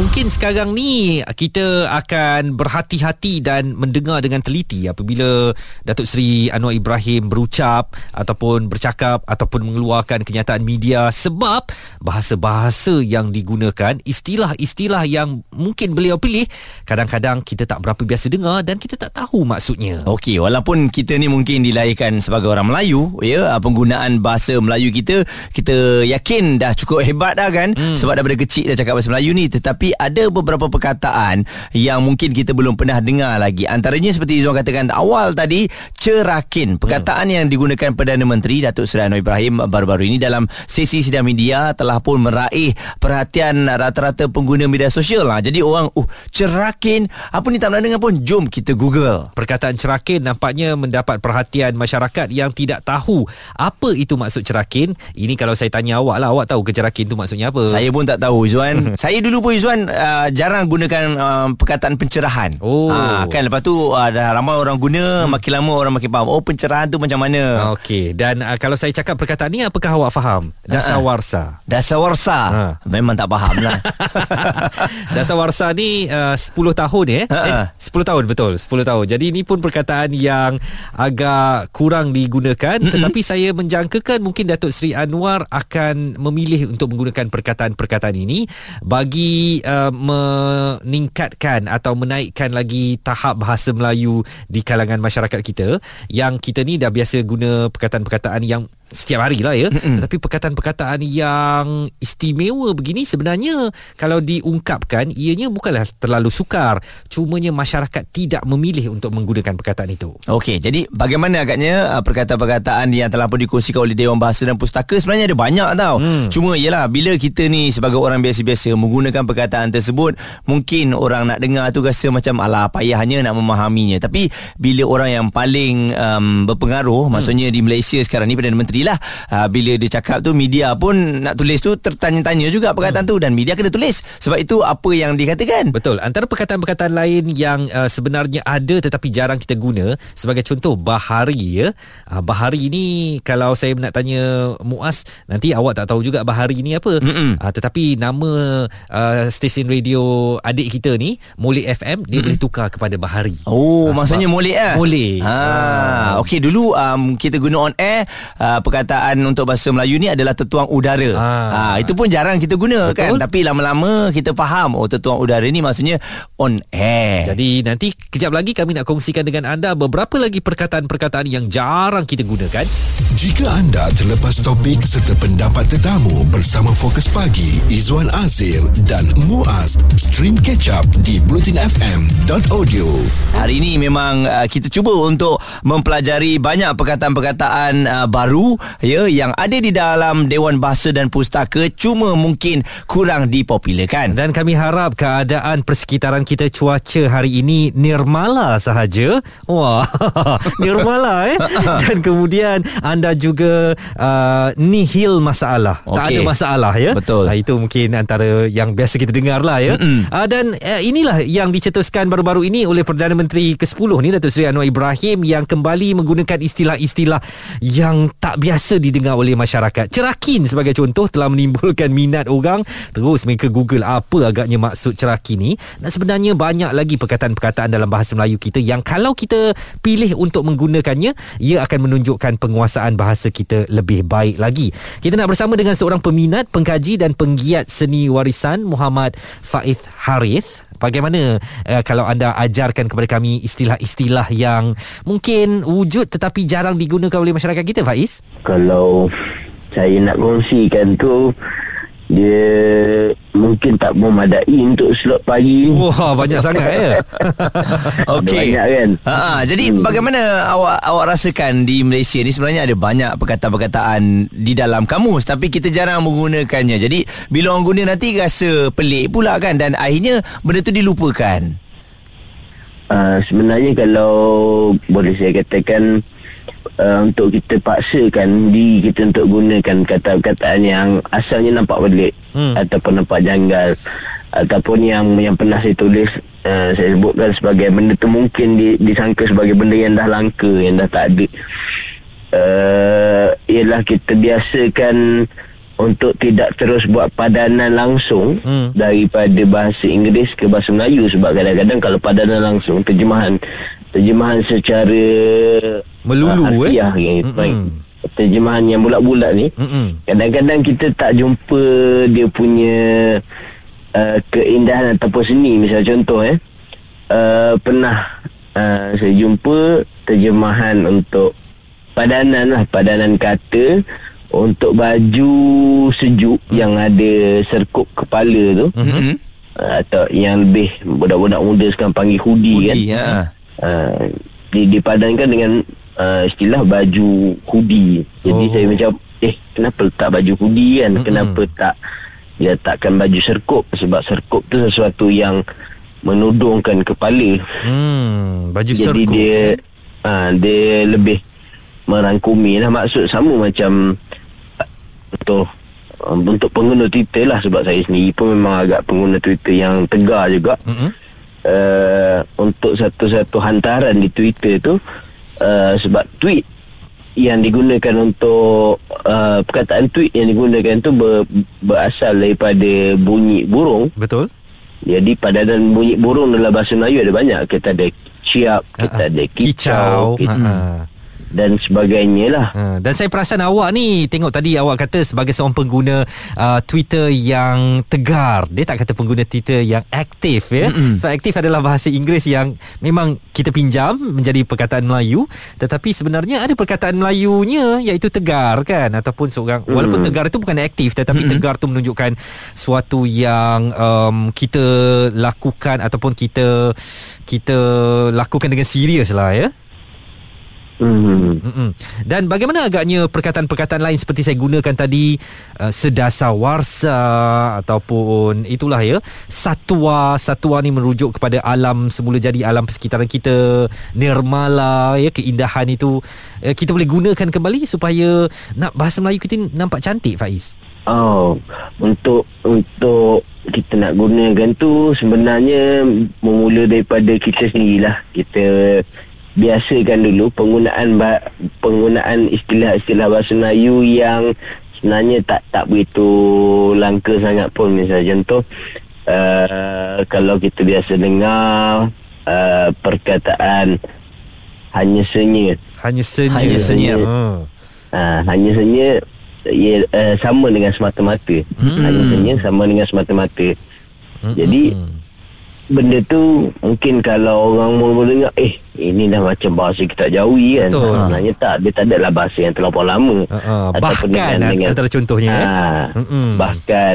Mungkin sekarang ni kita akan berhati-hati dan mendengar dengan teliti apabila Datuk Seri Anwar Ibrahim berucap ataupun bercakap ataupun mengeluarkan kenyataan media sebab bahasa-bahasa yang digunakan, istilah-istilah yang mungkin beliau pilih kadang-kadang kita tak berapa biasa dengar dan kita tak tahu maksudnya. Okey, walaupun kita ni mungkin dilahirkan sebagai orang Melayu, ya, penggunaan bahasa Melayu kita kita yakin dah cukup hebat dah kan hmm. sebab daripada kecil dah cakap bahasa Melayu ni tetapi ada beberapa perkataan yang mungkin kita belum pernah dengar lagi. Antaranya seperti Izzuan katakan awal tadi, cerakin. Perkataan hmm. yang digunakan Perdana Menteri Datuk Seri Anwar Ibrahim baru-baru ini dalam sesi sidang media telah pun meraih perhatian rata-rata pengguna media sosial lah. Jadi orang, uh, cerakin. Apa ni tak pernah dengar pun, jom kita Google. Perkataan cerakin nampaknya mendapat perhatian masyarakat yang tidak tahu apa itu maksud cerakin. Ini kalau saya tanya awak lah, awak tahu ke cerakin tu maksudnya apa? Saya pun tak tahu Izzuan. saya dulu pun Izzuan uh, jarang gunakan uh, perkataan pencerahan. Oh. Uh, kan lepas tu uh, dah ramai orang guna, hmm. makin lama orang makin faham. Oh pencerahan tu macam mana? Okey, dan uh, kalau saya cakap perkataan ni apakah awak faham? Dasawarsa. Dasawarsa. Ha. Memang tak faham lah. Dasawarsa ni uh, 10 tahun eh? eh 10 tahun betul, 10 tahun. Jadi ini pun perkataan yang agak kurang digunakan mm-hmm. tetapi saya menjangkakan mungkin Datuk Seri Anwar akan memilih untuk menggunakan perkataan-perkataan ini bagi uh, meningkatkan atau menaikkan lagi tahap bahasa Melayu di kalangan masyarakat kita. Yang kita ni dah biasa guna perkataan-perkataan yang setiap hari lah ya Mm-mm. tetapi perkataan-perkataan yang istimewa begini sebenarnya kalau diungkapkan ianya bukanlah terlalu sukar cumanya masyarakat tidak memilih untuk menggunakan perkataan itu Okey jadi bagaimana agaknya uh, perkataan-perkataan yang telah pun dikongsikan oleh Dewan Bahasa dan Pustaka sebenarnya ada banyak tau hmm. cuma ialah bila kita ni sebagai orang biasa-biasa menggunakan perkataan tersebut mungkin orang nak dengar tu rasa macam alah payahnya nak memahaminya tapi bila orang yang paling um, berpengaruh hmm. maksudnya di Malaysia sekarang ni Perdana Menteri lah. Uh, bila dia cakap tu media pun nak tulis tu tertanya-tanya juga perkataan hmm. tu dan media kena tulis. Sebab itu apa yang dikatakan? Betul. Antara perkataan-perkataan lain yang uh, sebenarnya ada tetapi jarang kita guna sebagai contoh bahari ya. Uh, bahari ni kalau saya nak tanya Muaz nanti awak tak tahu juga bahari ni apa. Uh, tetapi nama uh, stesen radio adik kita ni Molek FM dia Mm-mm. boleh tukar kepada bahari. Oh uh, maksudnya Molek ah Molek. Ha okey dulu um, kita guna on air uh, perkataan untuk bahasa Melayu ni adalah tetuang udara. Ha, ha itu pun jarang kita guna Betul. kan. Tapi lama-lama kita faham oh tetuang udara ni maksudnya on air. Jadi nanti kejap lagi kami nak kongsikan dengan anda beberapa lagi perkataan-perkataan yang jarang kita gunakan. Jika anda terlepas topik serta pendapat tetamu bersama Fokus Pagi Izwan Azir dan Muaz, stream catch up di bulletinfm.audio. Hari ini memang uh, kita cuba untuk mempelajari banyak perkataan-perkataan uh, baru ya yang ada di dalam Dewan Bahasa dan Pustaka cuma mungkin kurang dipopularkan. Dan kami harap keadaan persekitaran kita cuaca hari ini nirmala sahaja. Wah, nirmala eh. Dan kemudian anda juga uh, nihil masalah. Okay. Tak ada masalah ya. Betul. Uh, itu mungkin antara yang biasa kita dengar lah ya. Uh, dan uh, inilah yang dicetuskan baru-baru ini oleh Perdana Menteri ke-10 ni Datuk Seri Anwar Ibrahim yang kembali menggunakan istilah-istilah yang tak biasa didengar oleh masyarakat. Cerakin sebagai contoh telah menimbulkan minat orang terus mereka Google apa agaknya maksud cerakin ni. Dan sebenarnya banyak lagi perkataan-perkataan dalam bahasa Melayu kita yang kalau kita pilih untuk menggunakannya, ia akan menunjukkan penguasaan bahasa kita lebih baik lagi. Kita nak bersama dengan seorang peminat, pengkaji dan penggiat seni warisan Muhammad Faiz Harith. Bagaimana uh, kalau anda ajarkan kepada kami istilah-istilah yang mungkin wujud tetapi jarang digunakan oleh masyarakat kita Faiz? Kalau saya nak kongsikan tu dia mungkin tak memadai untuk slot pagi. Wah, banyak sangat ya. Okey. Banyak kan. Ha, jadi hmm. bagaimana awak awak rasakan di Malaysia ni sebenarnya ada banyak perkataan-perkataan di dalam kamus tapi kita jarang menggunakannya. Jadi bila orang guna nanti rasa pelik pula kan dan akhirnya benda tu dilupakan. Uh, sebenarnya kalau boleh saya katakan uh, untuk kita paksakan di kita untuk gunakan kata-kataan yang asalnya nampak pelik hmm. ataupun nampak janggal ataupun yang yang pernah saya tulis uh, saya sebutkan sebagai benda tu mungkin di, disangka sebagai benda yang dah langka yang dah tak ada uh, ialah kita biasakan untuk tidak terus buat padanan langsung hmm. daripada bahasa Inggeris ke bahasa Melayu sebab kadang-kadang kalau padanan langsung terjemahan terjemahan secara melulu uh, harfiah, eh hmm terjemahan yang bulat-bulat ni Mm-mm. kadang-kadang kita tak jumpa dia punya uh, keindahan ataupun seni misal contoh eh uh, pernah uh, saya jumpa terjemahan untuk padanan lah padanan kata untuk baju sejuk mm. yang ada serkup kepala tu mm-hmm. uh, atau yang lebih budak-budak muda sekarang panggil hoodie, hoodie kan ya. uh, dipadankan dengan uh, istilah baju hoodie. Jadi oh. saya macam eh kenapa letak baju hoodie kan? Mm-hmm. Kenapa tak dia takkan baju serkup sebab serkup tu sesuatu yang menudungkan kepala. Hmm, baju Jadi serkup. Jadi dia uh, dia lebih merangkumi lah maksud sama macam untuk um, untuk pengguna Twitter lah sebab saya sendiri pun memang agak pengguna Twitter yang tegar juga. Mm-hmm. Uh, untuk satu-satu hantaran di Twitter tu uh, sebab tweet yang digunakan untuk uh, perkataan tweet yang digunakan tu ber, berasal daripada bunyi burung. Betul. Jadi padanan bunyi burung dalam bahasa Melayu ada banyak. Kita ada ciap, kita ada kicau, kicau. Kita, uh-huh dan sebagainya lah. Ha, dan saya perasan awak ni tengok tadi awak kata sebagai seorang pengguna uh, Twitter yang tegar. Dia tak kata pengguna Twitter yang aktif ya. Mm-hmm. Sebab aktif adalah bahasa Inggeris yang memang kita pinjam menjadi perkataan Melayu tetapi sebenarnya ada perkataan Melayunya iaitu tegar kan ataupun seorang mm. walaupun tegar itu bukan aktif tetapi mm-hmm. tegar tu menunjukkan suatu yang um, kita lakukan ataupun kita kita lakukan dengan serius lah ya. Mm-hmm. Dan bagaimana agaknya perkataan-perkataan lain seperti saya gunakan tadi uh, sedasar warsa ataupun itulah ya satwa satwa ni merujuk kepada alam semula jadi alam persekitaran kita nirmala ya keindahan itu uh, kita boleh gunakan kembali supaya nak bahasa Melayu kita nampak cantik Faiz. Oh, untuk untuk kita nak gunakan tu sebenarnya memula daripada kita sendirilah. Kita biasakan dulu penggunaan penggunaan istilah-istilah bahasa Melayu yang sebenarnya tak tak begitu langka sangat pun. Misalnya contoh uh, kalau kita biasa dengar uh, perkataan hanya senyap hanya senyap hanya senyap uh, hanya senyap ya, uh, sama dengan semata-mata. Hmm. hanya senyap sama dengan semata-mata. Hmm. jadi benda tu mungkin kalau orang mula dengar eh ini dah macam bahasa kita jawi kan. Betul. sebenarnya tak. Dia tak adalah bahasa yang terlalu lama. Uh-uh. bahkan dengan, dengan, antara contohnya uh, uh bahkan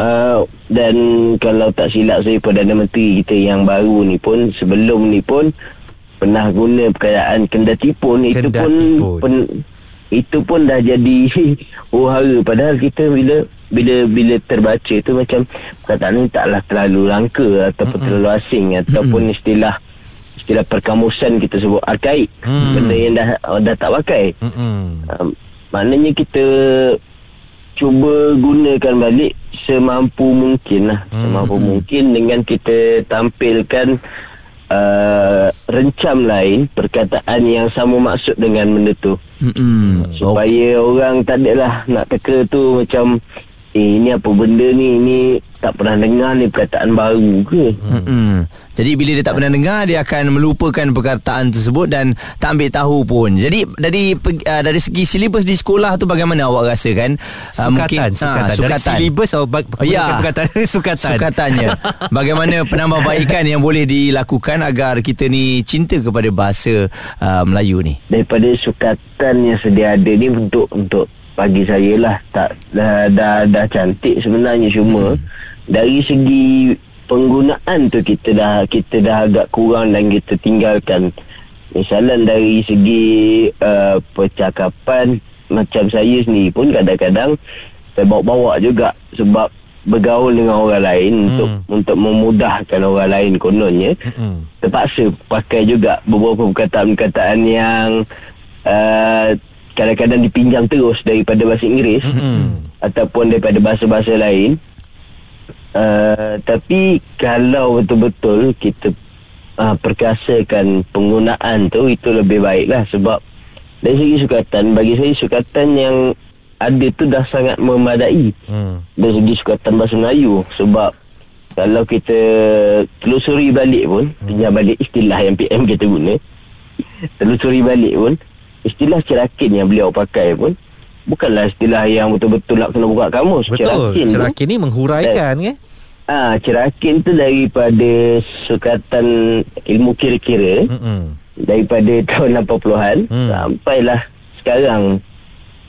uh, dan kalau tak silap saya Perdana Menteri kita yang baru ni pun sebelum ni pun pernah guna perkataan kendati pun kendati itu pun, pun itu pun dah jadi uhara. Padahal kita bila bila bila terbaca tu macam perkataan ni taklah terlalu langka ataupun mm-hmm. terlalu asing ataupun mm-hmm. istilah istilah perkamusan kita sebut arkaik mm-hmm. benda yang dah dah tak pakai mm-hmm. um, maknanya kita cuba gunakan balik semampu mungkin lah mm-hmm. semampu mungkin dengan kita tampilkan uh, rencam lain perkataan yang sama maksud dengan benda tu mm-hmm. supaya okay. orang tak adalah nak teka tu macam Eh ini apa benda ni Ini tak pernah dengar ni Perkataan baru ke hmm. Jadi bila dia tak pernah dengar Dia akan melupakan perkataan tersebut Dan tak ambil tahu pun Jadi dari uh, dari segi silibus di sekolah tu Bagaimana awak rasa kan uh, Sukatan, mungkin, sukatan. Uh, sukatan. Dari silibus awak oh, ya. perkataan Sukatan Sukatannya Bagaimana penambahbaikan yang boleh dilakukan Agar kita ni cinta kepada bahasa uh, Melayu ni Daripada sukatan yang sedia ada ni Untuk untuk bagi saya lah tak dah dah, dah cantik sebenarnya cuma hmm. dari segi penggunaan tu kita dah kita dah agak kurang dan kita tinggalkan misalnya dari segi uh, percakapan macam saya sendiri pun kadang-kadang saya bawa-bawa juga sebab bergaul dengan orang lain hmm. untuk untuk memudahkan orang lain kononnya hmm. terpaksa pakai juga beberapa perkataan-perkataan yang uh, kadang-kadang dipinjam terus daripada bahasa Inggeris mm-hmm. ataupun daripada bahasa-bahasa lain uh, tapi kalau betul-betul kita uh, perkasakan penggunaan tu itu lebih baiklah sebab dari segi sukatan bagi saya sukatan yang ada tu dah sangat memadai Hmm. dari segi sukatan bahasa Melayu sebab kalau kita telusuri balik pun hmm. pinjam balik istilah yang PM kita guna telusuri balik pun istilah cerakin yang beliau pakai pun bukanlah istilah yang betul-betul nak kena buka kamus Betul. cerakin tu Cerakin ni menghuraikan kan? ah cerakin tu daripada sukatan ilmu kira-kira Mm-mm. daripada tahun 80-an Hmm. hmm. sampailah sekarang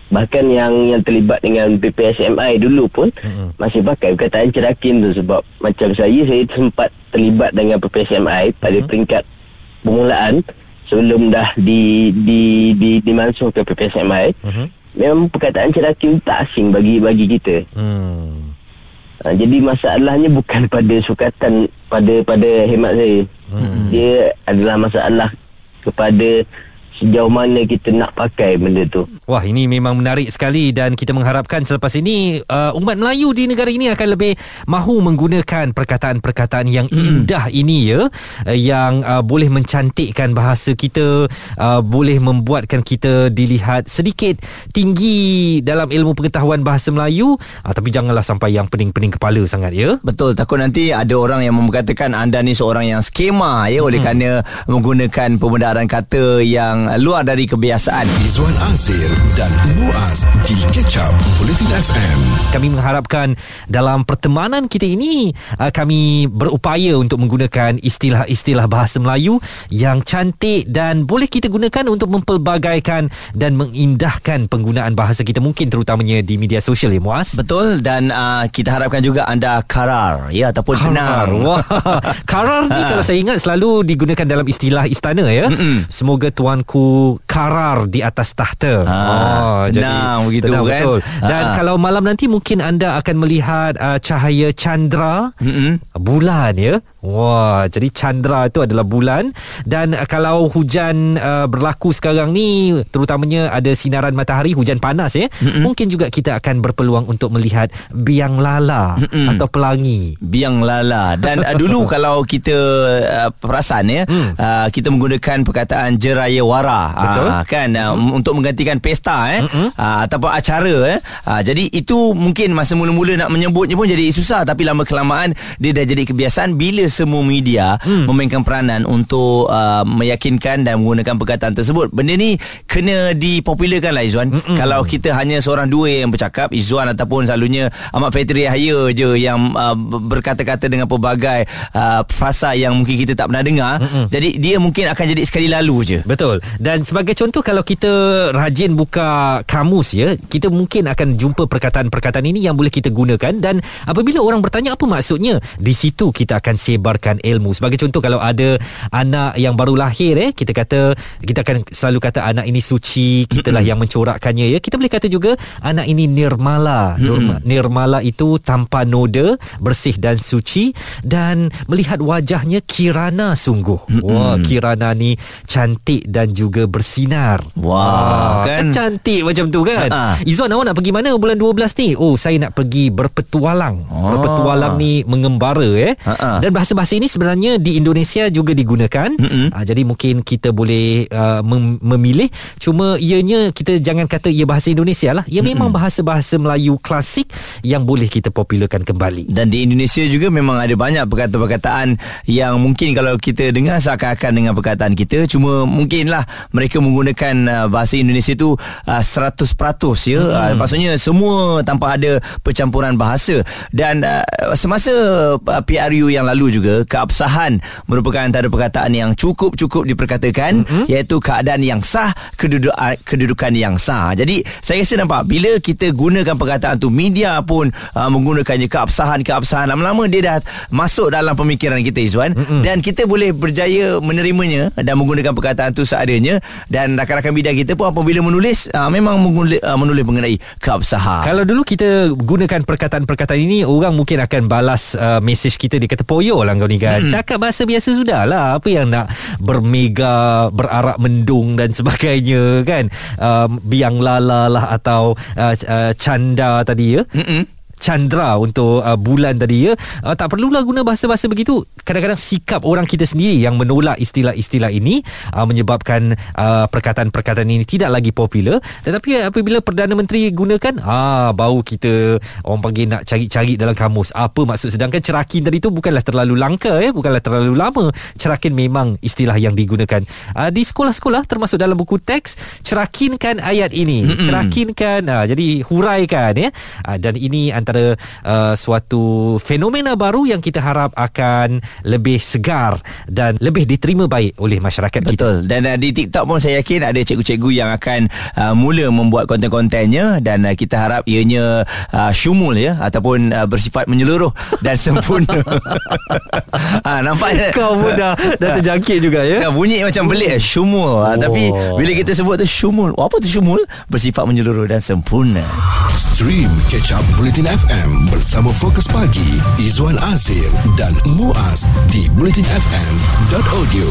bahkan yang yang terlibat dengan PPSMI dulu pun Hmm. hmm. masih pakai perkataan cerakin tu sebab macam saya saya sempat terlibat dengan PPSMI pada Hmm. peringkat permulaan sebelum dah di di di dimansuhkan PPSMI Mhm. memang perkataan cerakin tak asing bagi bagi kita Hmm. Ha, jadi masalahnya bukan pada sukatan pada pada hemat saya. Hmm. Dia adalah masalah kepada sejauh mana kita nak pakai benda tu. Wah ini memang menarik sekali dan kita mengharapkan selepas ini uh, umat Melayu di negara ini akan lebih mahu menggunakan perkataan-perkataan yang indah ini ya. Uh, yang uh, boleh mencantikkan bahasa kita uh, boleh membuatkan kita dilihat sedikit tinggi dalam ilmu pengetahuan bahasa Melayu. Uh, tapi janganlah sampai yang pening-pening kepala sangat ya. Betul takut nanti ada orang yang mengatakan anda ni seorang yang skema ya. Oleh kerana menggunakan pembedaran kata yang luar dari kebiasaan. Izwan Azir dan Muaz di Catch Up Bulletin FM. kami mengharapkan dalam pertemanan kita ini uh, kami berupaya untuk menggunakan istilah-istilah bahasa Melayu yang cantik dan boleh kita gunakan untuk mempelbagaikan dan mengindahkan penggunaan bahasa kita mungkin terutamanya di media sosial ya Muaz. Betul dan uh, kita harapkan juga anda karar ya ataupun Karar. tenang. Wah, karar ni kalau saya ingat selalu digunakan dalam istilah istana ya. Mm-mm. Semoga tuanku karar di atas tahta. Ah, tenang begitu tenang, kan? Betul. Dan Ah. kalau malam nanti mungkin anda akan melihat uh, cahaya chandra Mm-mm. bulan ya. Wah, jadi chandra itu adalah bulan dan uh, kalau hujan uh, berlaku sekarang ni terutamanya ada sinaran matahari, hujan panas ya. Mm-mm. Mungkin juga kita akan berpeluang untuk melihat biang lala Mm-mm. atau pelangi. Biang lala Dan uh, dulu kalau kita uh, perasan ya hmm. uh, Kita menggunakan perkataan jeraya wara Betul. uh, Kan uh, hmm. Untuk menggantikan pesta eh hmm. uh, Ataupun acara eh uh, Jadi itu mungkin masa mula-mula nak menyebutnya pun jadi susah Tapi lama kelamaan Dia dah jadi kebiasaan Bila semua media hmm. Memainkan peranan Untuk uh, meyakinkan Dan menggunakan perkataan tersebut Benda ni Kena dipopularkan lah Izzuan hmm. Kalau kita hanya seorang dua yang bercakap Izzuan ataupun selalunya Ahmad Fetri Yahya je Yang uh, berkata-kata dengan pelbagai uh, frasa yang mungkin kita tak pernah dengar. Mm-mm. Jadi dia mungkin akan jadi sekali lalu je. Betul. Dan sebagai contoh kalau kita rajin buka kamus ya, kita mungkin akan jumpa perkataan-perkataan ini yang boleh kita gunakan dan apabila orang bertanya apa maksudnya, di situ kita akan sebarkan ilmu. Sebagai contoh kalau ada anak yang baru lahir eh, kita kata kita akan selalu kata anak ini suci, kitalah yang mencorakkannya ya. Kita boleh kata juga anak ini nirmala. Nirma, nirmala itu tanpa noda, bersih dan suci dan melihat wajahnya kirana sungguh. Wah, Kirana ni cantik dan juga bersinar. Wah, kan kan? cantik macam tu kan. Ha-ha. Izzuan awak nak pergi mana bulan 12 ni? Oh, saya nak pergi berpetualang. Oh. Berpetualang ni mengembara eh. Ha-ha. Dan bahasa-bahasa ini sebenarnya di Indonesia juga digunakan. Uh, jadi mungkin kita boleh uh, mem- memilih cuma ianya kita jangan kata ia bahasa Indonesia lah. Ia memang bahasa-bahasa Melayu klasik yang boleh kita popularkan kembali. Dan di Indonesia juga memang ada banyak perkataan-perkataan yang mungkin kalau kita dengar seakan-akan dengan perkataan kita cuma mungkinlah mereka menggunakan uh, bahasa Indonesia tu uh, 100% ya. Hmm. Uh, maksudnya semua tanpa ada percampuran bahasa dan uh, semasa uh, PRU yang lalu juga keabsahan merupakan antara perkataan yang cukup-cukup diperkatakan hmm. iaitu keadaan yang sah keduduk, uh, kedudukan yang sah. Jadi saya rasa nampak bila kita gunakan perkataan tu media pun uh, menggunakannya keabsahan-keabsahan lama-lama dia dah masuk dalam pemikiran kita Izwan mm dan kita boleh berjaya menerimanya dan menggunakan perkataan tu seadanya dan rakan-rakan bidang kita pun apabila menulis uh, memang menulis, uh, menulis mengenai keabsahan. Kalau dulu kita gunakan perkataan-perkataan ini Orang mungkin akan balas uh, Mesej kita Dia kata poyo lah kau ni kan hmm. Cakap bahasa biasa sudah lah Apa yang nak Bermega Berarak mendung Dan sebagainya kan um, Biang lala lah Atau uh, uh, Canda tadi ya Mm-mm. Chandra untuk uh, bulan tadi ya. Uh, tak perlulah guna bahasa-bahasa begitu. Kadang-kadang sikap orang kita sendiri yang menolak istilah-istilah ini uh, menyebabkan uh, perkataan-perkataan ini tidak lagi popular. Tetapi apabila Perdana Menteri gunakan, ah bau kita orang panggil nak cari-cari dalam kamus. Apa maksud sedangkan cerakin tadi tu bukanlah terlalu langka ya, bukanlah terlalu lama. Cerakin memang istilah yang digunakan uh, di sekolah-sekolah termasuk dalam buku teks cerakinkan ayat ini. Mm-mm. Cerakinkan uh, jadi huraikan ya. Uh, dan ini antara uh, suatu fenomena baru yang kita harap akan lebih segar dan lebih diterima baik oleh masyarakat Betul. kita. Betul. Dan uh, di TikTok pun saya yakin ada cikgu-cikgu yang akan uh, mula membuat konten-kontennya dan uh, kita harap ianya uh, syumul ya ataupun uh, bersifat menyeluruh dan sempurna. ha, nampak Kau pun dah, dah terjangkit juga ya. Ya, bunyi macam pelik Syumul oh. Tapi bila kita sebut tu Syumul oh, Apa tu Syumul? Bersifat menyeluruh dan sempurna Stream Catch Up Bulletin FM bersama Fokus Pagi Izwan Azir dan Muaz di bulletinfm.audio.